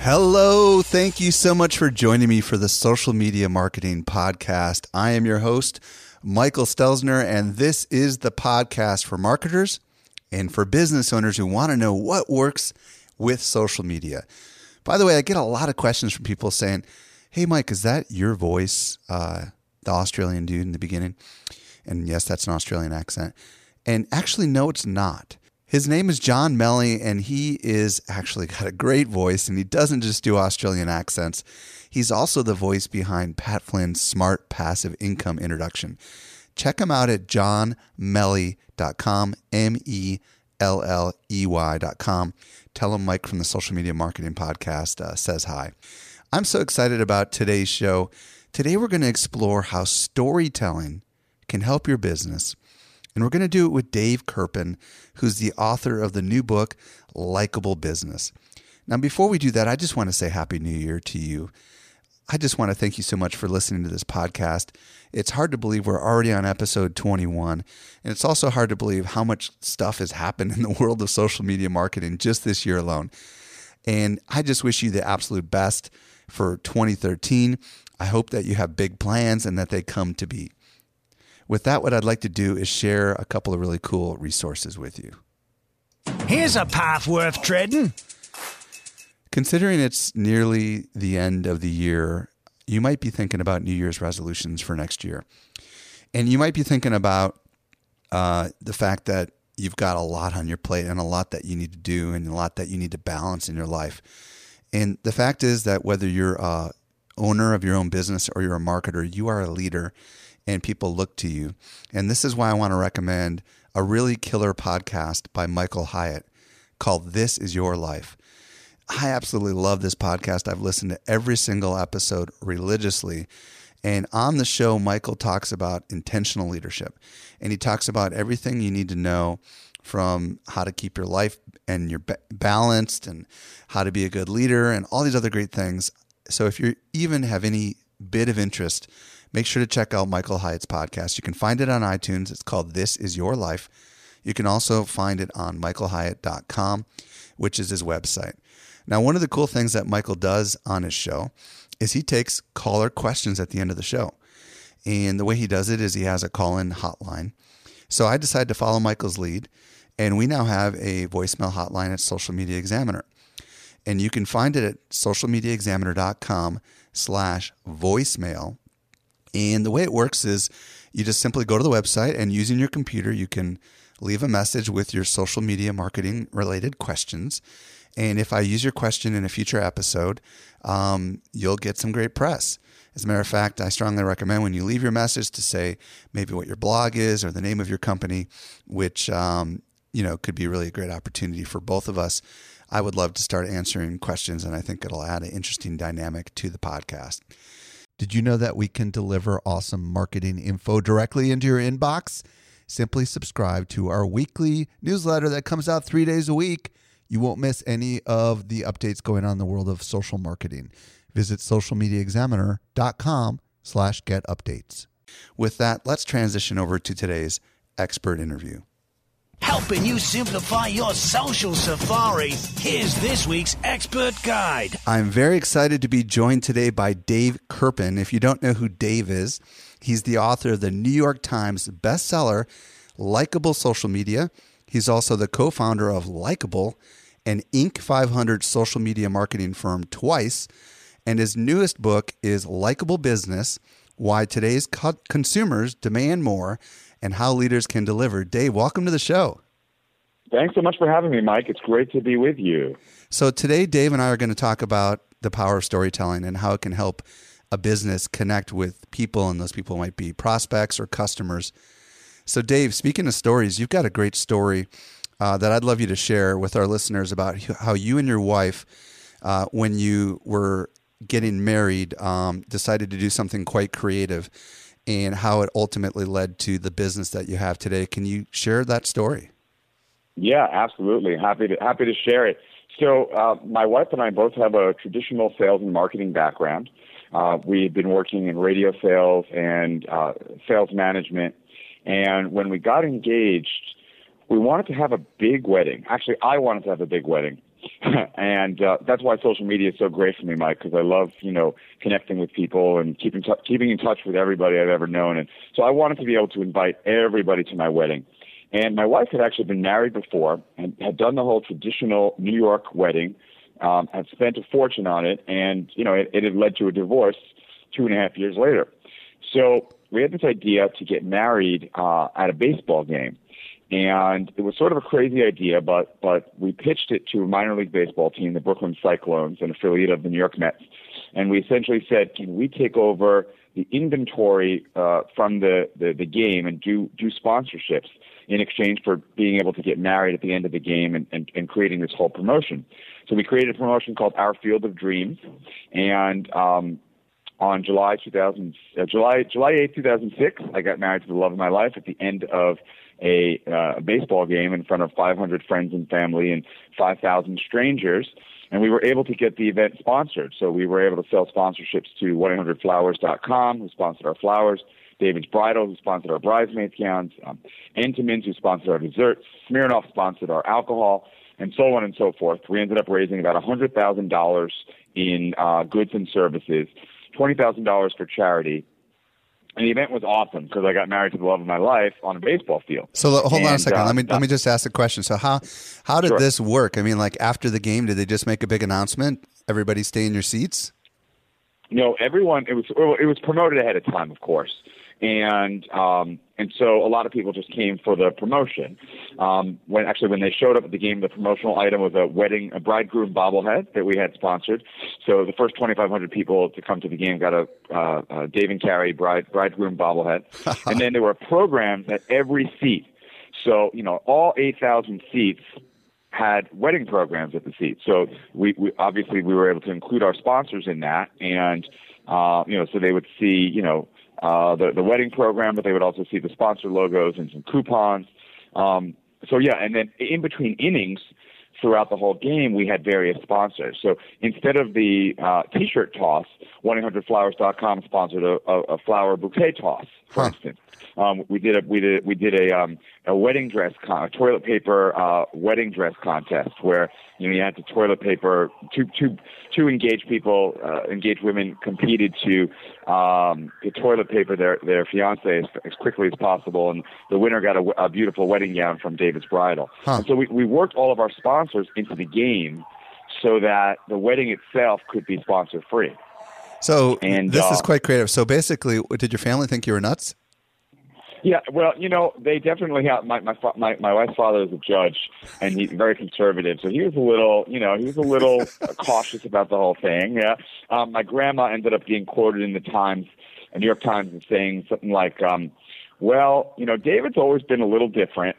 Hello. Thank you so much for joining me for the Social Media Marketing Podcast. I am your host, Michael Stelzner, and this is the podcast for marketers and for business owners who want to know what works with social media. By the way, I get a lot of questions from people saying, Hey, Mike, is that your voice, uh, the Australian dude in the beginning? And yes, that's an Australian accent. And actually, no, it's not. His name is John Melley, and he is actually got a great voice, and he doesn't just do Australian accents. He's also the voice behind Pat Flynn's Smart Passive Income Introduction. Check him out at johnmelley.com, M E L L E Y.com. Tell him Mike from the Social Media Marketing Podcast uh, says hi. I'm so excited about today's show. Today, we're going to explore how storytelling can help your business. And we're going to do it with Dave Kerpen, who's the author of the new book, Likeable Business. Now, before we do that, I just want to say Happy New Year to you. I just want to thank you so much for listening to this podcast. It's hard to believe we're already on episode 21. And it's also hard to believe how much stuff has happened in the world of social media marketing just this year alone. And I just wish you the absolute best for 2013. I hope that you have big plans and that they come to be. With that, what I'd like to do is share a couple of really cool resources with you. Here's a path worth treading. Considering it's nearly the end of the year, you might be thinking about New Year's resolutions for next year. And you might be thinking about uh, the fact that you've got a lot on your plate and a lot that you need to do and a lot that you need to balance in your life. And the fact is that whether you're a owner of your own business or you're a marketer, you are a leader and people look to you. And this is why I want to recommend a really killer podcast by Michael Hyatt called This Is Your Life. I absolutely love this podcast. I've listened to every single episode religiously. And on the show, Michael talks about intentional leadership. And he talks about everything you need to know from how to keep your life and your balanced and how to be a good leader and all these other great things. So if you even have any bit of interest, make sure to check out Michael Hyatt's podcast. You can find it on iTunes. It's called This Is Your Life. You can also find it on michaelhyatt.com, which is his website. Now, one of the cool things that Michael does on his show is he takes caller questions at the end of the show. And the way he does it is he has a call in hotline. So I decided to follow Michael's lead, and we now have a voicemail hotline at Social Media Examiner. And you can find it at socialmediaexaminer.com slash voicemail. And the way it works is you just simply go to the website and using your computer, you can leave a message with your social media marketing related questions. And if I use your question in a future episode, um, you'll get some great press. As a matter of fact, I strongly recommend when you leave your message to say maybe what your blog is or the name of your company, which um, you know could be really a great opportunity for both of us. I would love to start answering questions, and I think it'll add an interesting dynamic to the podcast. Did you know that we can deliver awesome marketing info directly into your inbox? Simply subscribe to our weekly newsletter that comes out three days a week. You won't miss any of the updates going on in the world of social marketing. Visit socialmediaexaminer.com slash get updates. With that, let's transition over to today's expert interview. Helping you simplify your social safari, here's this week's expert guide. I'm very excited to be joined today by Dave Kerpen. If you don't know who Dave is, he's the author of the New York Times bestseller, Likeable Social Media. He's also the co founder of Likeable, an Inc. 500 social media marketing firm twice. And his newest book is Likeable Business Why Today's Co- Consumers Demand More and how leaders can deliver. Dave, welcome to the show. Thanks so much for having me, Mike. It's great to be with you. So today, Dave and I are going to talk about the power of storytelling and how it can help a business connect with people, and those people might be prospects or customers. So, Dave, speaking of stories, you've got a great story uh, that I'd love you to share with our listeners about how you and your wife, uh, when you were getting married, um, decided to do something quite creative and how it ultimately led to the business that you have today. Can you share that story? Yeah, absolutely. Happy to happy to share it. So, uh, my wife and I both have a traditional sales and marketing background. Uh, we've been working in radio sales and uh, sales management. And when we got engaged, we wanted to have a big wedding. Actually, I wanted to have a big wedding. and uh, that's why social media is so great for me, Mike, because I love, you know, connecting with people and keeping t- keeping in touch with everybody I've ever known. And so I wanted to be able to invite everybody to my wedding. And my wife had actually been married before and had done the whole traditional New York wedding, um, had spent a fortune on it, and you know it, it had led to a divorce two and a half years later. So we had this idea to get married uh, at a baseball game, and it was sort of a crazy idea, but but we pitched it to a minor league baseball team, the Brooklyn Cyclones, an affiliate of the New York Mets, and we essentially said, can we take over the inventory uh, from the, the the game and do do sponsorships? in exchange for being able to get married at the end of the game and, and, and creating this whole promotion. So we created a promotion called Our Field of Dreams, and um, on July 2000, uh, July July 8, 2006, I got married to the love of my life at the end of a, uh, baseball game in front of 500 friends and family and 5,000 strangers. And we were able to get the event sponsored. So we were able to sell sponsorships to 1-800-Flowers.com, who sponsored our flowers, David's Bridal, who sponsored our bridesmaids gowns, um, Entenmann's, who sponsored our desserts, Smirnoff sponsored our alcohol, and so on and so forth. We ended up raising about $100,000 in uh, goods and services, $20,000 for charity, and the event was awesome because I got married to the love of my life on a baseball field. So hold and, on a second. Uh, let me let me just ask a question. So how how did sure. this work? I mean, like after the game, did they just make a big announcement? Everybody stay in your seats. No, everyone. It was it was promoted ahead of time, of course and um, and so a lot of people just came for the promotion. Um, when actually when they showed up at the game, the promotional item was a wedding, a bridegroom bobblehead that we had sponsored. So the first 2,500 people to come to the game got a, uh, a Dave and Carrie bride bridegroom bobblehead, and then there were programs at every seat. So you know all 8,000 seats had wedding programs at the seat. So we, we obviously we were able to include our sponsors in that, and uh, you know so they would see you know uh, the the wedding program, but they would also see the sponsor logos and some coupons. Um, so yeah, and then in between innings, throughout the whole game, we had various sponsors. So instead of the uh, T-shirt toss, 1-800-Flowers.com sponsored a, a, a flower bouquet toss, for huh. instance. Um, we did a we did we did a um, a wedding dress con- a toilet paper uh, wedding dress contest where you know you had to toilet paper two two two engaged people uh, engaged women competed to um, to toilet paper their their fiance as, as quickly as possible and the winner got a, a beautiful wedding gown from David's Bridal. Huh. And so we we worked all of our sponsors into the game so that the wedding itself could be sponsor free. So and, this uh, is quite creative. So basically, did your family think you were nuts? Yeah, well, you know, they definitely have. My my my, my wife's father is a judge, and he's very conservative, so he was a little, you know, he was a little cautious about the whole thing. Yeah, um, my grandma ended up being quoted in the Times, New York Times, as saying something like, um, "Well, you know, David's always been a little different."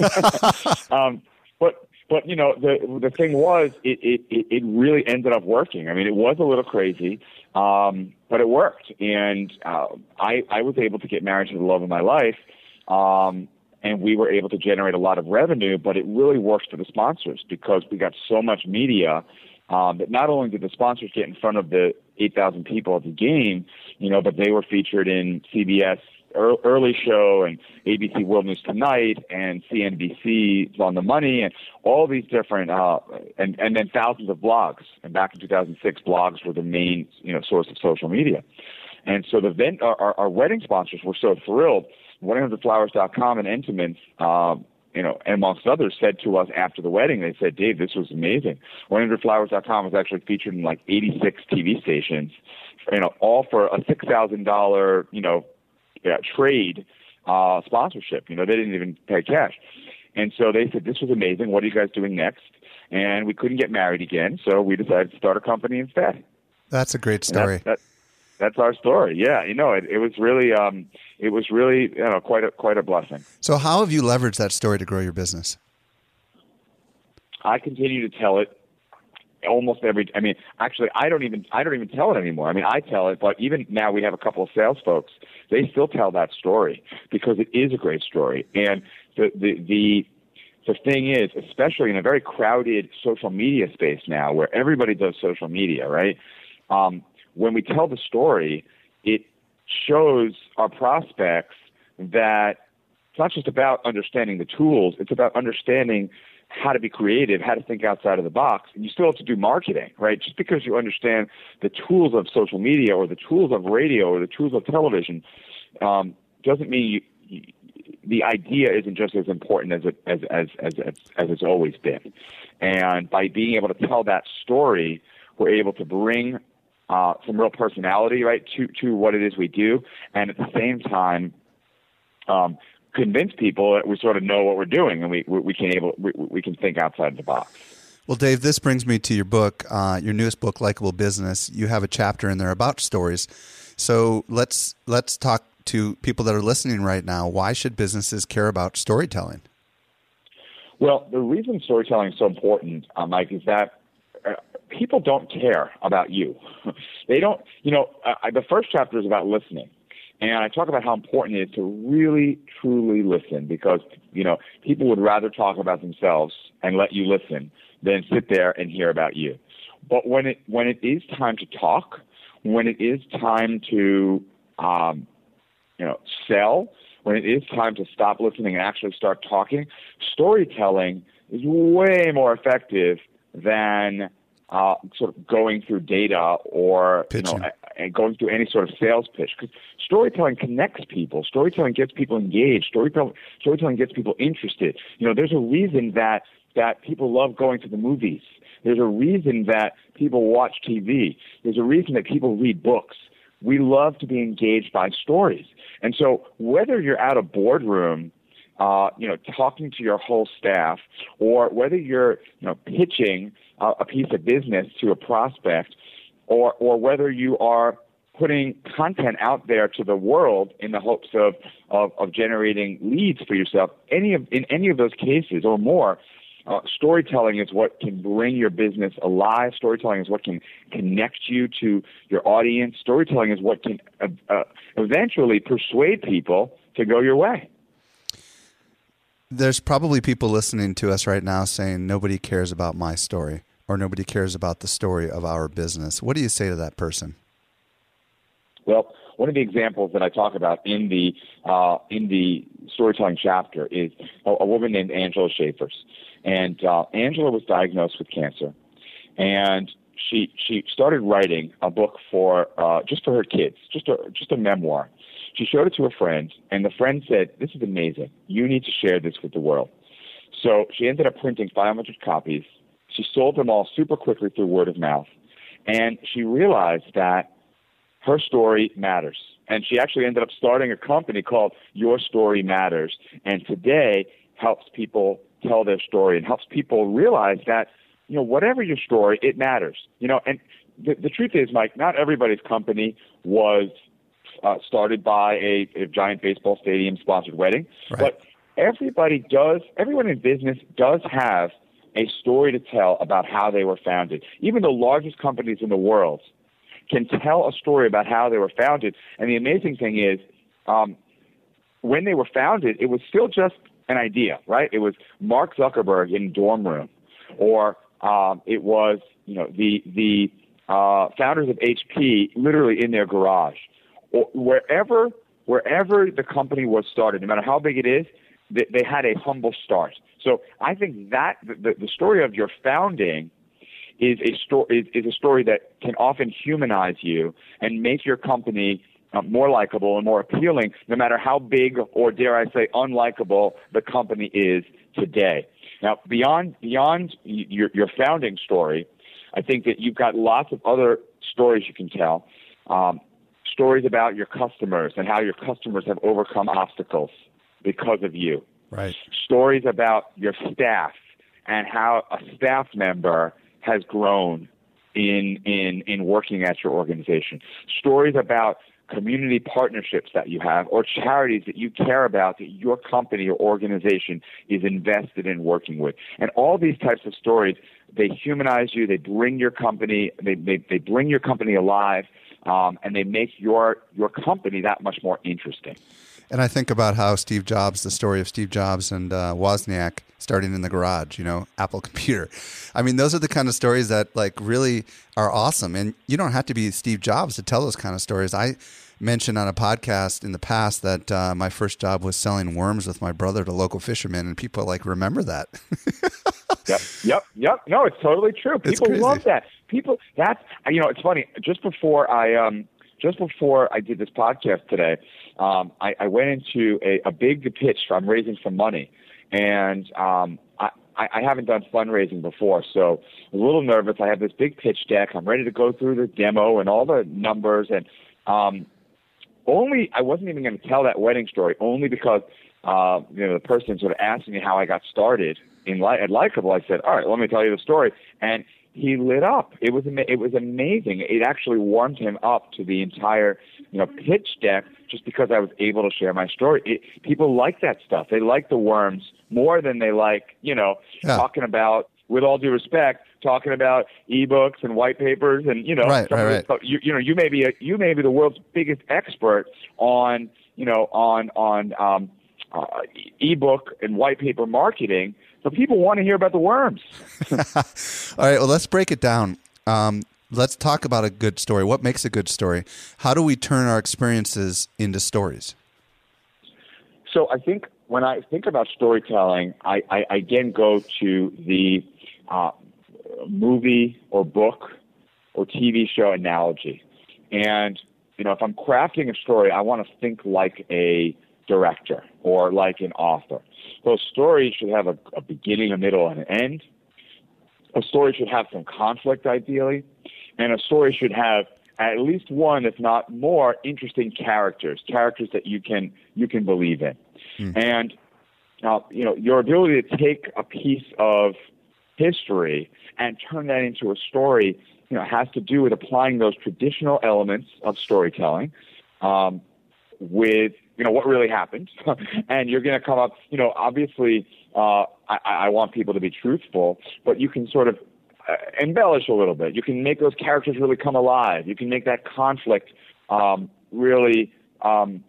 um, but but you know the the thing was it, it it really ended up working. I mean, it was a little crazy. Um, but it worked, and uh, I I was able to get married to the love of my life, um, and we were able to generate a lot of revenue. But it really worked for the sponsors because we got so much media um, that not only did the sponsors get in front of the 8,000 people at the game, you know, but they were featured in CBS early show and ABC World News Tonight and CNBC on the Money and all these different uh, and and then thousands of blogs. And back in 2006, blogs were the main you know source of social media. And so the event, our, our wedding sponsors were so thrilled. 1-800-Flowers.com and Entenmann's, uh, you know, and amongst others, said to us after the wedding, they said, Dave, this was amazing. 1-800-Flowers.com was actually featured in like 86 TV stations, you know, all for a $6,000, you know, yeah, trade uh, sponsorship. You know, they didn't even pay cash. And so they said, This was amazing. What are you guys doing next? And we couldn't get married again, so we decided to start a company instead. That's a great story. That, that's our story. Yeah, you know, it, it was really, um, it was really, you know, quite a quite a blessing. So, how have you leveraged that story to grow your business? I continue to tell it almost every. I mean, actually, I don't even I don't even tell it anymore. I mean, I tell it, but even now we have a couple of sales folks. They still tell that story because it is a great story. And the the the the thing is, especially in a very crowded social media space now, where everybody does social media, right? Um, when we tell the story, it shows our prospects that it's not just about understanding the tools; it's about understanding how to be creative, how to think outside of the box. And you still have to do marketing, right? Just because you understand the tools of social media or the tools of radio or the tools of television um, doesn't mean you, you, the idea isn't just as important as it as, as as as as it's always been. And by being able to tell that story, we're able to bring uh, some real personality, right, to to what it is we do, and at the same time, um, convince people that we sort of know what we're doing and we we can able we, we can think outside the box. Well, Dave, this brings me to your book, uh, your newest book, Likeable Business. You have a chapter in there about stories. So let's let's talk to people that are listening right now. Why should businesses care about storytelling? Well, the reason storytelling is so important, uh, Mike, is that uh, people don't care about you. they don't. You know, uh, the first chapter is about listening. And I talk about how important it is to really, truly listen because, you know, people would rather talk about themselves and let you listen than sit there and hear about you. But when it, when it is time to talk, when it is time to, um, you know, sell, when it is time to stop listening and actually start talking, storytelling is way more effective than uh, sort of going through data or you know and going through any sort of sales pitch. Because storytelling connects people. Storytelling gets people engaged. Storytelling storytelling gets people interested. You know there's a reason that that people love going to the movies. There's a reason that people watch TV there's a reason that people read books. We love to be engaged by stories. And so whether you're at a boardroom uh, you know, talking to your whole staff, or whether you're, you know, pitching uh, a piece of business to a prospect, or or whether you are putting content out there to the world in the hopes of, of, of generating leads for yourself. Any of in any of those cases or more, uh, storytelling is what can bring your business alive. Storytelling is what can connect you to your audience. Storytelling is what can uh, uh, eventually persuade people to go your way there's probably people listening to us right now saying nobody cares about my story or nobody cares about the story of our business. What do you say to that person? Well, one of the examples that I talk about in the uh, in the storytelling chapter is a, a woman named Angela Schaefers, and uh, Angela was diagnosed with cancer, and she she started writing a book for uh, just for her kids, just a just a memoir, she showed it to a friend, and the friend said, This is amazing. You need to share this with the world. So she ended up printing 500 copies. She sold them all super quickly through word of mouth. And she realized that her story matters. And she actually ended up starting a company called Your Story Matters. And today helps people tell their story and helps people realize that, you know, whatever your story, it matters. You know, and the, the truth is, Mike, not everybody's company was uh, started by a, a giant baseball stadium sponsored wedding. Right. But everybody does, everyone in business does have a story to tell about how they were founded. Even the largest companies in the world can tell a story about how they were founded. And the amazing thing is, um, when they were founded, it was still just an idea, right? It was Mark Zuckerberg in dorm room, or um, it was you know the the uh, founders of HP literally in their garage or wherever wherever the company was started, no matter how big it is, they, they had a humble start. So I think that the, the story of your founding is a story is, a story that can often humanize you and make your company uh, more likable and more appealing, no matter how big or dare I say unlikable the company is today. Now, beyond beyond your, your founding story, I think that you've got lots of other stories you can tell. Um, stories about your customers and how your customers have overcome obstacles because of you. Right. Stories about your staff and how a staff member has grown in in in working at your organization. Stories about community partnerships that you have or charities that you care about that your company or organization is invested in working with. And all these types of stories, they humanize you, they bring your company, they, they, they bring your company alive, um, and they make your, your company that much more interesting. And I think about how Steve Jobs, the story of Steve Jobs and uh, Wozniak starting in the garage, you know, Apple Computer. I mean, those are the kind of stories that like really are awesome. And you don't have to be Steve Jobs to tell those kind of stories. I mentioned on a podcast in the past that uh, my first job was selling worms with my brother to local fishermen, and people like remember that. yep, yep, yep. No, it's totally true. People love that. People, that's you know, it's funny. Just before I um, just before I did this podcast today, um, I, I went into a, a big pitch. I'm raising some money, and um, I, I haven't done fundraising before, so a little nervous. I have this big pitch deck. I'm ready to go through the demo and all the numbers, and um, only I wasn't even going to tell that wedding story, only because uh, you know the person sort of asked me how I got started in li- at Likeable. I said, "All right, let me tell you the story," and he lit up. It was it was amazing. It actually warmed him up to the entire you know pitch deck just because I was able to share my story. It, people like that stuff. They like the worms more than they like you know Yeah. talking about. With all due respect, talking about ebooks and white papers, and you know, Right, right, right. You, you know, you may be a, you may be the world's biggest expert on you know on on um, uh, ebook and white paper marketing, but people want to hear about the worms. All right, well, let's break it down. Um, let's talk about a good story. What makes a good story? How do we turn our experiences into stories? So I think when I think about storytelling, I, I again go to the uh, movie or book or TV show analogy. And, you know, if I'm crafting a story, I want to think like a director or like an author. So a story should have a, a beginning, a middle, and an end. A story should have some conflict, ideally. And a story should have at least one, if not more, interesting characters, characters that you can you can believe in. And uh, you know, your ability to take a piece of history and turn that into a story, you know, has to do with applying those traditional elements of storytelling um, with you know what really happened, and you're going to come up. You know, obviously, uh, I, I want people to be truthful, but you can sort of uh, embellish a little bit. You can make those characters really come alive. You can make that conflict um, really. Um,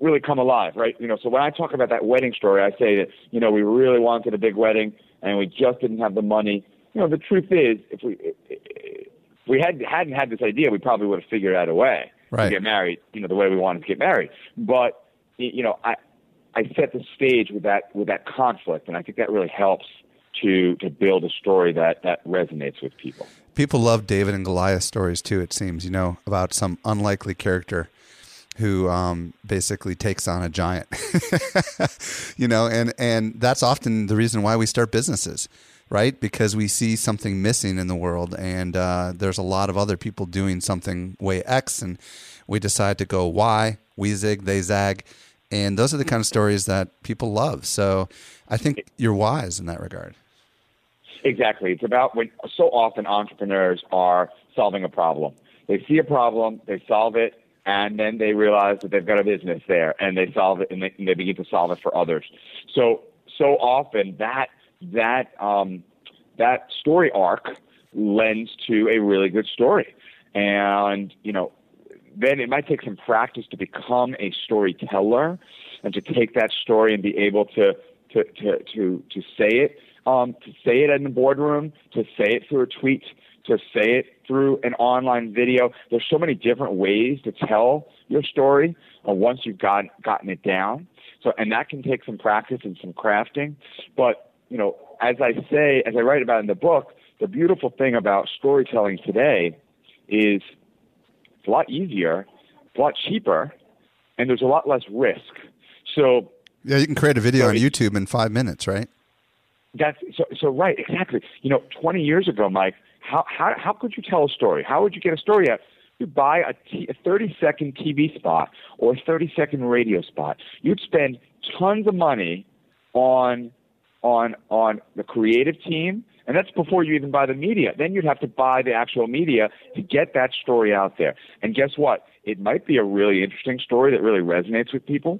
really come alive, right? You know, so when I talk about that wedding story, I say that, you know, we really wanted a big wedding and we just didn't have the money. You know, the truth is, if we if we had hadn't had this idea, we probably would have figured out a way Right. to get married, you know, the way we wanted to get married. But you know, I I set the stage with that with that conflict, and I think that really helps to to build a story that that resonates with people. People love David and Goliath stories too. It seems you know about some unlikely character who um, basically takes on a giant. you know, and and that's often the reason why we start businesses, right? Because we see something missing in the world, and uh, there's a lot of other people doing something way X, and we decide to go Y. We zig, they zag, and those are the kind of stories that people love. So I think you're wise in that regard. Exactly. It's about when so often entrepreneurs are solving a problem. They see a problem, they solve it, and then they realize that they've got a business there, and they solve it, and they, and they begin to solve it for others. So so often that that um, that story arc lends to a really good story, and you know then it might take some practice to become a storyteller and to take that story and be able to to to to, to say it um, to say it in the boardroom, to say it through a tweet, to say it through an online video. There's so many different ways to tell your story uh, once you've got, gotten it down. So, and that can take some practice and some crafting. But, you know, as I say, as I write about in the book, the beautiful thing about storytelling today is it's a lot easier, it's a lot cheaper, and there's a lot less risk. So Yeah, you can create a video So on YouTube in five minutes, right? That's so so right, exactly. You know, 20 years ago, Mike, how how how could you tell a story? How would you get a story out? You buy a, t- a 30 second TV spot or a 30 second radio spot. You'd spend tons of money on on on the creative team, and that's before you even buy the media. Then you'd have to buy the actual media to get that story out there. And guess what? It might be a really interesting story that really resonates with people,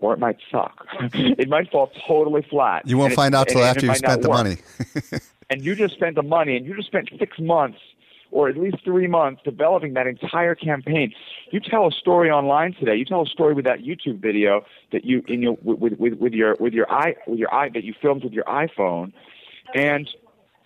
or it might suck. it might fall totally flat. You won't find it- out till and- after and you've spent the work money. and you just spent the money and you just spent six months or at least three months developing that entire campaign. You tell a story online today. You tell a story with that YouTube video that you in your with with, with your with your eye with your eye that you filmed with your iPhone, and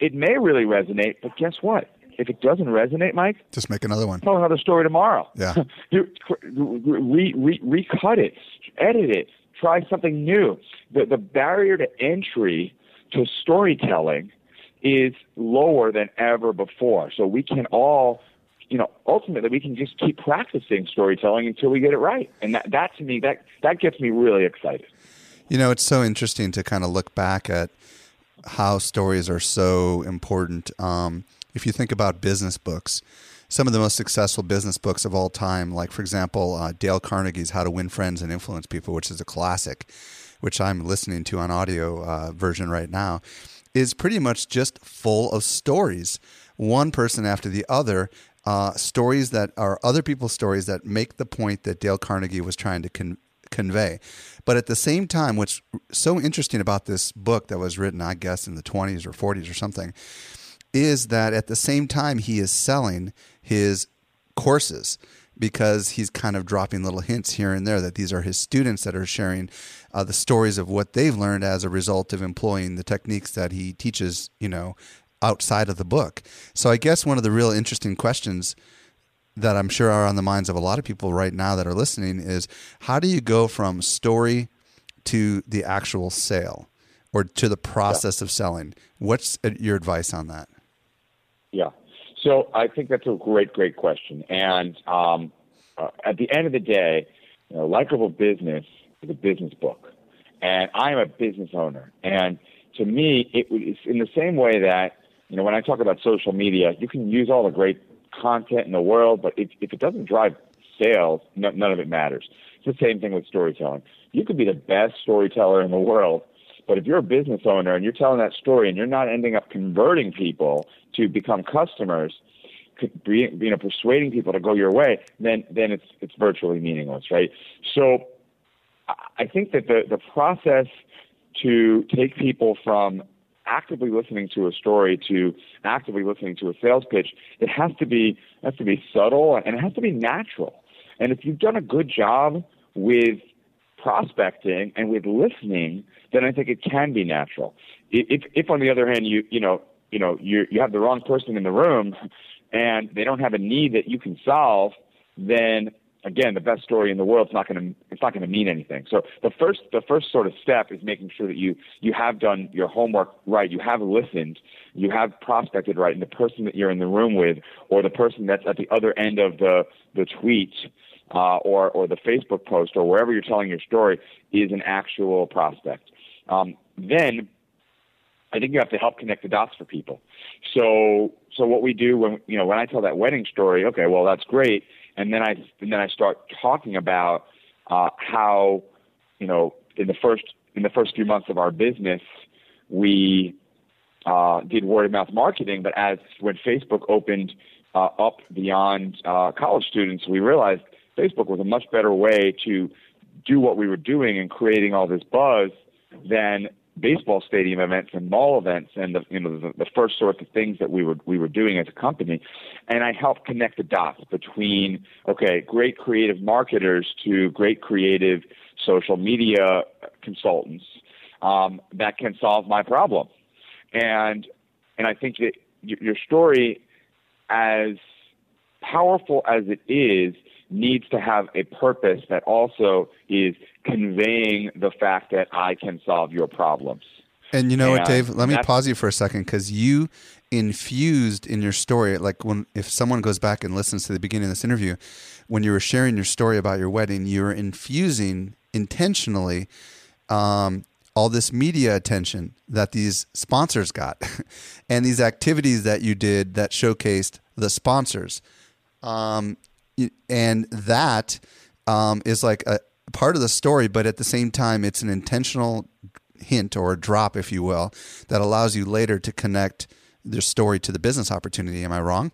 it may really resonate. But guess what? If it doesn't resonate, Mike, Just make another one. tell another story tomorrow. Yeah. you re, re, recut it, edit it, try something new. The the barrier to entry to storytelling is lower than ever before. So we can all, you know, ultimately we can just keep practicing storytelling until we get it right. And that that to me that that gets me really excited. You know, it's so interesting to kind of look back at how stories are so important. Um, if you think about business books, some of the most successful business books of all time, like for example, uh, Dale Carnegie's "How to Win Friends and Influence People," which is a classic, which I'm listening to on audio uh, version right now, is pretty much just full of stories, one person after the other. Uh, stories that are other people's stories that make the point that Dale Carnegie was trying to con- convey. But at the same time, what's so interesting about this book that was written, I guess, in the 20s or 40s or something, is that at the same time he is selling his courses because he's kind of dropping little hints here and there that these are his students that are sharing uh, the stories of what they've learned as a result of employing the techniques that he teaches, you know, outside of the book. So I guess one of the real interesting questions that I'm sure are on the minds of a lot of people right now that are listening is how do you go from story to the actual sale or to the process of selling? What's uh, your advice on that? Yeah. So I think that's a great, great question. And um, uh, at the end of the day, you know, likable business is a business book, and I'm a business owner. And to me, it, it's in the same way that you know when I talk about social media, you can use all the great content in the world, but if, if it doesn't drive sales, no, none of it matters. It's the same thing with storytelling. You could be the best storyteller in the world, but if you're a business owner and you're telling that story and you're not ending up converting people to become customers, you know, persuading people to go your way, then then it's it's virtually meaningless, right? So, I think that the the process to take people from actively listening to a story to actively listening to a sales pitch, it has to be has to be subtle and it has to be natural. And if you've done a good job with prospecting and with listening, then I think it can be natural. If, if on the other hand, you you know you know you you have the wrong person in the room, and they don't have a need that you can solve, then again, the best story in the world is not going to it's not going to mean anything. So the first the first sort of step is making sure that you you have done your homework right, you have listened, you have prospected right, and the person that you're in the room with, or the person that's at the other end of the the tweet. Uh, or, or the Facebook post or wherever you're telling your story is an actual prospect. Um, then I think you have to help connect the dots for people. So, so what we do when you know when I tell that wedding story, okay, well that's great, and then I and then I start talking about uh, how you know in the first in the first few months of our business we uh, did word of mouth marketing, but as when Facebook opened uh, up beyond uh, college students, we realized Facebook was a much better way to do what we were doing and creating all this buzz than baseball stadium events and mall events and the you know the, the first sorts of things that we were we were doing as a company. And I helped connect the dots between okay great creative marketers to great creative social media consultants um, that can solve my problem. And and I think that your story as powerful as it is needs to have a purpose that also is conveying the fact that I can solve your problems. And you know what, Dave? Let me pause you for a second because you infused in your story, like when if someone goes back and listens to the beginning of this interview, when you were sharing your story about your wedding, you were infusing intentionally um, all this media attention that these sponsors got, and these activities that you did that showcased the sponsors, um, and that um, is like a part of the story, but at the same time, it's an intentional hint or a drop, if you will, that allows you later to connect their story to the business opportunity. Am I wrong?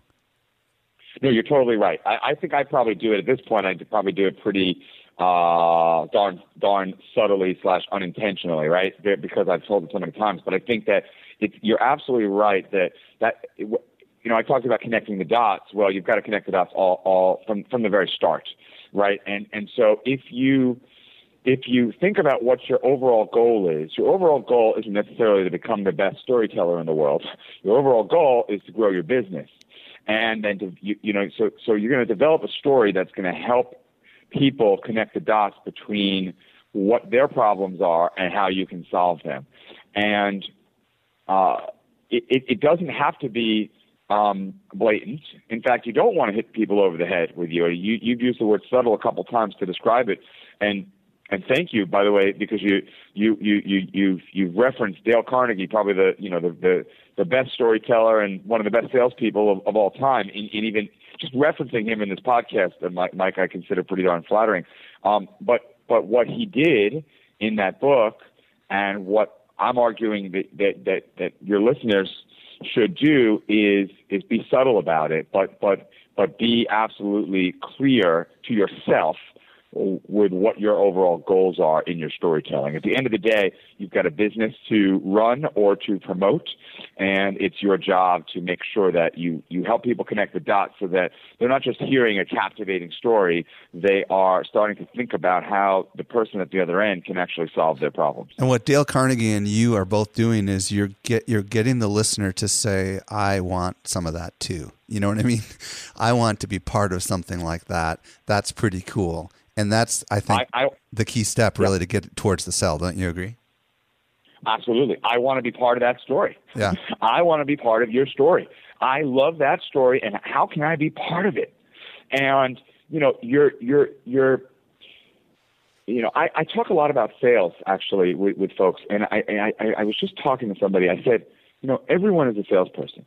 No, you're totally right. I, I think I probably do it at this point. I'd probably do it pretty uh, darn darn subtly slash unintentionally, right? Because I've told it so many times. But I think that it's, you're absolutely right that that you know I talked about connecting the dots. Well, you've got to connect the dots all all from from the very start, right? And and so if you if you think about what your overall goal is, your overall goal isn't necessarily to become the best storyteller in the world. Your overall goal is to grow your business. And then to, you, you know, so, so you're going to develop a story that's going to help people connect the dots between what their problems are and how you can solve them. And uh, it, it, doesn't have to be um, blatant. In fact, you don't want to hit people over the head with you. you. You've used the word subtle a couple times to describe it, and and thank you, by the way, because you you you you you you referenced Dale Carnegie, probably the you know the the, the best storyteller and one of the best salespeople of, of all time, and, even just referencing him in this podcast, and Mike, Mike I consider pretty darn flattering. Um, but but what he did in that book, and what I'm arguing that that that, that your listeners should do is is be subtle about it, but but but be absolutely clear to yourself with what your overall goals are in your storytelling. At the end of the day, you've got a business to run or to promote, and it's your job to make sure that you, you help people connect the dots so that they're not just hearing a captivating story, they are starting to think about how the person at the other end can actually solve their problems. And what Dale Carnegie and you are both doing is you're get you're getting the listener to say, I want some of that too. You know what I mean? I want to be part of something like that. That's pretty cool and that's I think I, I, the key step really yeah. to get towards the sell. Don't you agree? Absolutely. I want to be part of that story. Yeah. I want to be part of your story. I love that story, and how can I be part of it? And you know, you're you're you're you know, I, I talk a lot about sales actually with, with folks, and I, I I was just talking to somebody. I said, you know, everyone is a salesperson.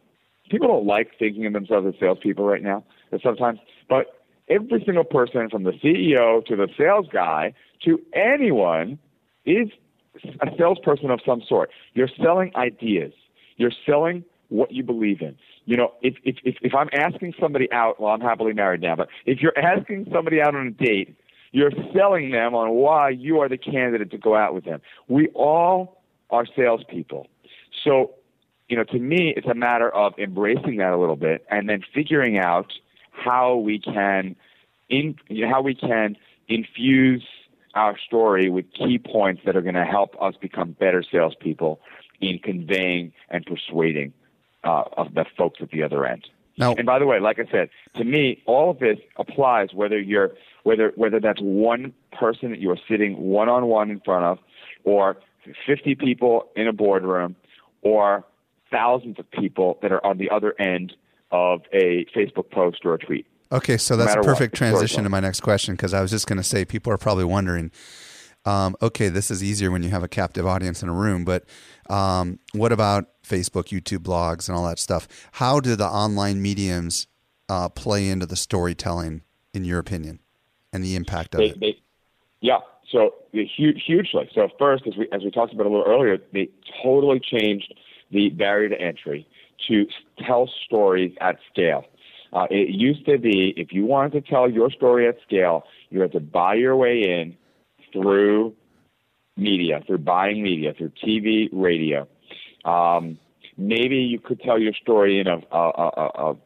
People don't like thinking of themselves as salespeople right now, sometimes, but every single person from the CEO to the sales guy to anyone is a salesperson of some sort. You're selling ideas. You're selling what you believe in. You know, if, if, if, if I'm asking somebody out, well, I'm happily married now, but if you're asking somebody out on a date, you're selling them on why you are the candidate to go out with them. We all are salespeople. So, you know, to me, it's a matter of embracing that a little bit and then figuring out – how we can in you know, how we can infuse our story with key points that are going to help us become better salespeople in conveying and persuading uh, of the folks at the other end. Now, and by the way, like I said, to me, all of this applies whether you're whether whether that's one person that you are sitting one on one in front of, or 50 people in a boardroom, or thousands of people that are on the other end of a Facebook post or a tweet. Okay, so that's no a perfect what, transition to my next question because I was just going to say people are probably wondering. Um, okay, this is easier when you have a captive audience in a room, but um, what about Facebook, YouTube, blogs, and all that stuff? How do the online mediums uh, play into the storytelling, in your opinion, and the impact of they, it? They, yeah, so hugely. So first, as we as we talked about a little earlier, they totally changed the barrier to entry to tell stories at scale. Uh, it used to be if you wanted to tell your story at scale, you had to buy your way in through media, through buying media, through TV, radio. Um, maybe you could tell your story in a, a, a, a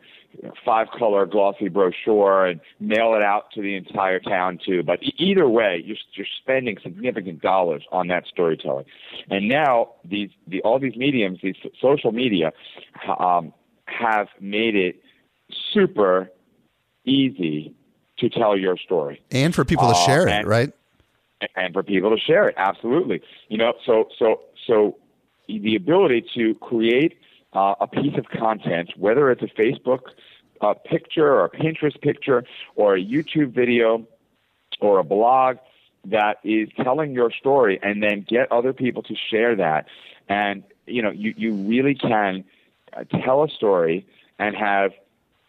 five color glossy brochure and mail it out to the entire town too. But either way, you're, you're spending significant dollars on that storytelling. And now these the, all these mediums, these social media, um, have made it super easy to tell your story and for people to uh, share it, right? And for people to share it, absolutely. You know, so so so the ability to create uh, a piece of content, whether it's a Facebook uh, picture or a Pinterest picture or a YouTube video or a blog that is telling your story and then get other people to share that. And, you know, you, you really can uh, tell a story and have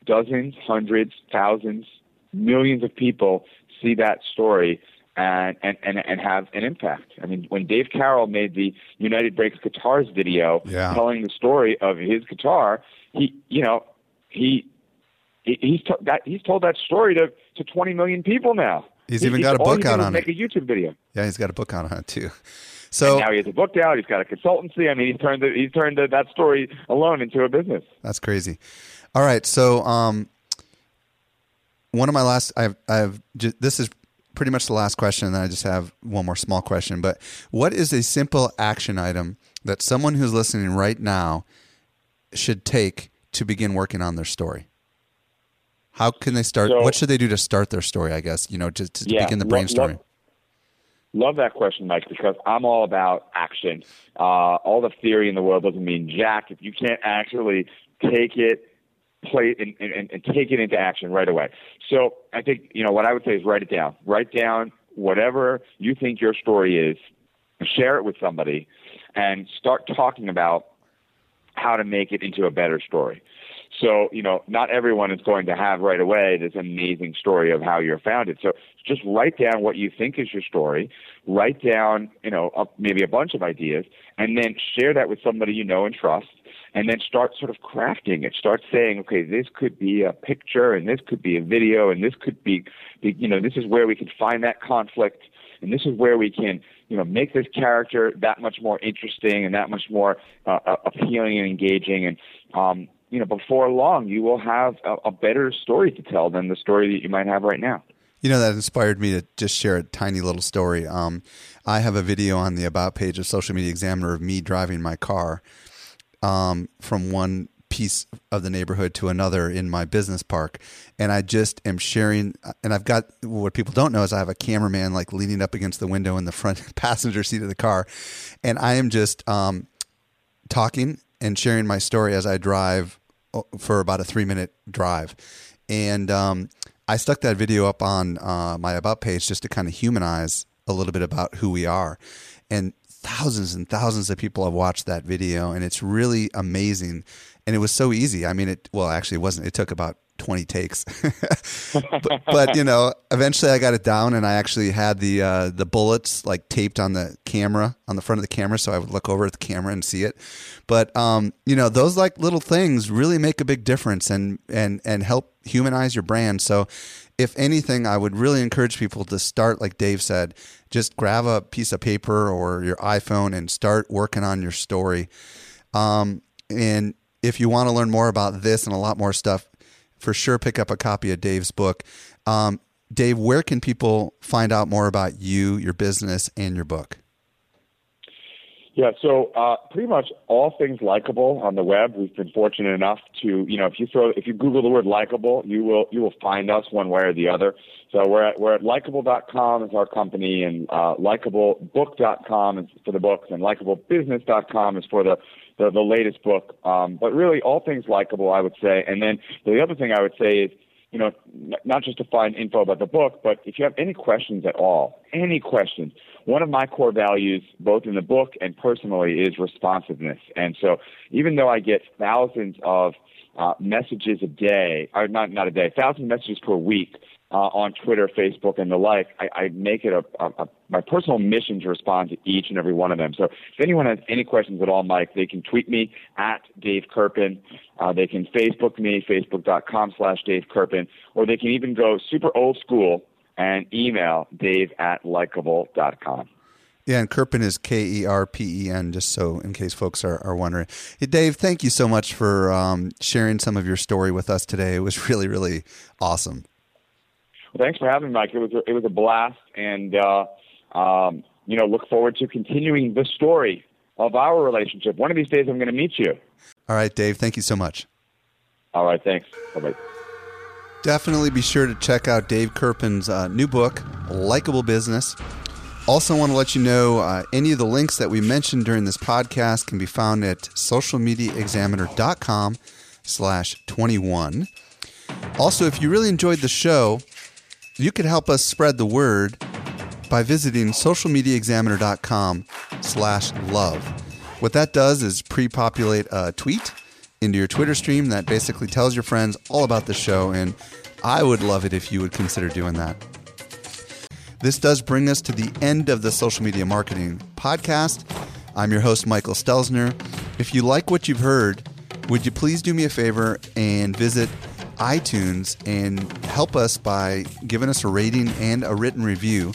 dozens, hundreds, thousands, millions of people see that story and, and, and, and have an impact. I mean, when Dave Carroll made the United Breaks Guitars video Yeah. telling the story of his guitar, he, you know, he, he he's, that, he's told that story to, to 20 million people now. He's He- even got a book out on make it. a YouTube video. Yeah, he's got a book out on it too. So now he has a book out. He's got a consultancy. I mean, he's turned the, he's turned the, that story alone into a business. That's crazy. All right, so um, one of my last, I've, I've, ju- this is pretty much the last question, and then I just have one more small question. But what is a simple action item that someone who's listening right now should take to begin working on their story? How can they start? So- what should they do to start their story? I guess you know, to, to Yeah, begin the brainstorming. Love that question, Mike, because I'm all about action. Uh, all the theory in the world doesn't mean jack if you can't actually take it, play and, and, and take it into action right away. So I think you know what I would say is write it down. Write down whatever you think your story is, share it with somebody, and start talking about how to make it into a better story. So, you know, not everyone is going to have right away this amazing story of how you're founded. So just write down what you think is your story, write down, you know, a, maybe a bunch of ideas, and then share that with somebody you know and trust, and then start sort of crafting it. Start saying, okay, this could be a picture, and this could be a video, and this could be, be you know, this is where we can find that conflict and this is where we can you know make this character that much more interesting and that much more uh, uh, appealing and engaging and um, you know before long you will have a, a better story to tell than the story that you might have right now You know, that inspired me to just share a tiny little story. Um, I have a video on the About page of Social Media Examiner of me driving my car um, from one piece of the neighborhood to another in my business park. And I just am sharing, and I've got what people don't know is I have a cameraman like leaning up against the window in the front passenger seat of the car. And I am just um, talking and sharing my story as I drive uh, for about a three minute drive. And um, I stuck that video up on uh, my About page just to kind of humanize a little bit about who we are. And thousands and thousands of people have watched that video, and it's really amazing. And it was so easy. I mean, it, well, actually, it wasn't. It took about 20 takes. but, but, you know, eventually I got it down and I actually had the uh, the bullets like taped on the camera, on the front of the camera so I would look over at the camera and see it. But um, you know, those like little things really make a big difference and and and help humanize your brand. So if anything, I would really encourage people to start like Dave said, just grab a piece of paper or your iPhone and start working on your story. Um, and if you want to learn more about this and a lot more stuff, for sure pick up a copy of Dave's book. Um, Dave, where can people find out more about you, your business, and your book? Yeah, so uh, pretty much all things likable on the web. We've been fortunate enough to, you know, if you throw, if you Google the word likable, you will you will find us one way or the other. So we're at we're at likeable.com is our company, and uh, likeablebook.com is for the books, and likeablebusiness.com is for the the, the latest book. Um, but really, all things likable, I would say. And then the other thing I would say is you know, not just to find info about the book, but if you have any questions at all, any questions, one of my core values, both in the book and personally, is responsiveness. And so even though I get thousands of uh, messages a day, or not, not a day, thousands of messages per week uh, on Twitter, Facebook, and the like, I, I make it a, a, a my personal mission to respond to each and every one of them. So if anyone has any questions at all, Mike, they can tweet me at Dave Kerpen. Uh, they can Facebook me, facebook.com slash Dave Kerpen, or they can even go super old school and email dave at likeable.com. Yeah, and Kerpen is K E R P E N, just so in case folks are, are wondering. Hey, Dave, thank you so much for um, sharing some of your story with us today. It was really, really awesome. Well, thanks for having me, Mike. It was a, it was a blast, and uh, um, you know, look forward to continuing the story of our relationship. One of these days, I'm going to meet you. All right, Dave, thank you so much. All right, thanks. Bye bye. Definitely be sure to check out Dave Kerpen's uh, new book, Likeable Business. Also, want to let you know uh, any of the links that we mentioned during this podcast can be found at socialmediaexaminer.com slash 21. Also, if you really enjoyed the show, you could help us spread the word by visiting socialmediaexaminer.com slash love. What that does is pre-populate a tweet into your Twitter stream that basically tells your friends all about the show, and I would love it if you would consider doing that. This does bring us to the end of the Social Media Marketing Podcast. I'm your host, Michael Stelzner. If you like what you've heard, would you please do me a favor and visit iTunes and help us by giving us a rating and a written review,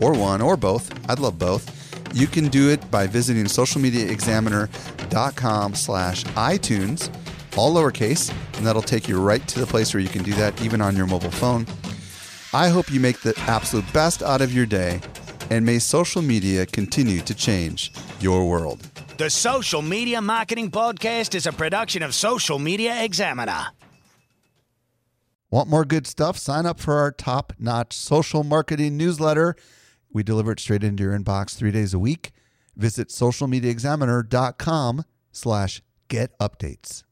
or one or both? I'd love both. You can do it by visiting socialmediaexaminer.com slash iTunes, all lowercase, and that'll take you right to the place where you can do that even on your mobile phone. I hope you make the absolute best out of your day, and may social media continue to change your world. The Social Media Marketing Podcast is a production of Social Media Examiner. Want more good stuff? Sign up for our top notch social marketing newsletter. We deliver it straight into your inbox three days a week. Visit socialmediaexaminer.com slash get updates.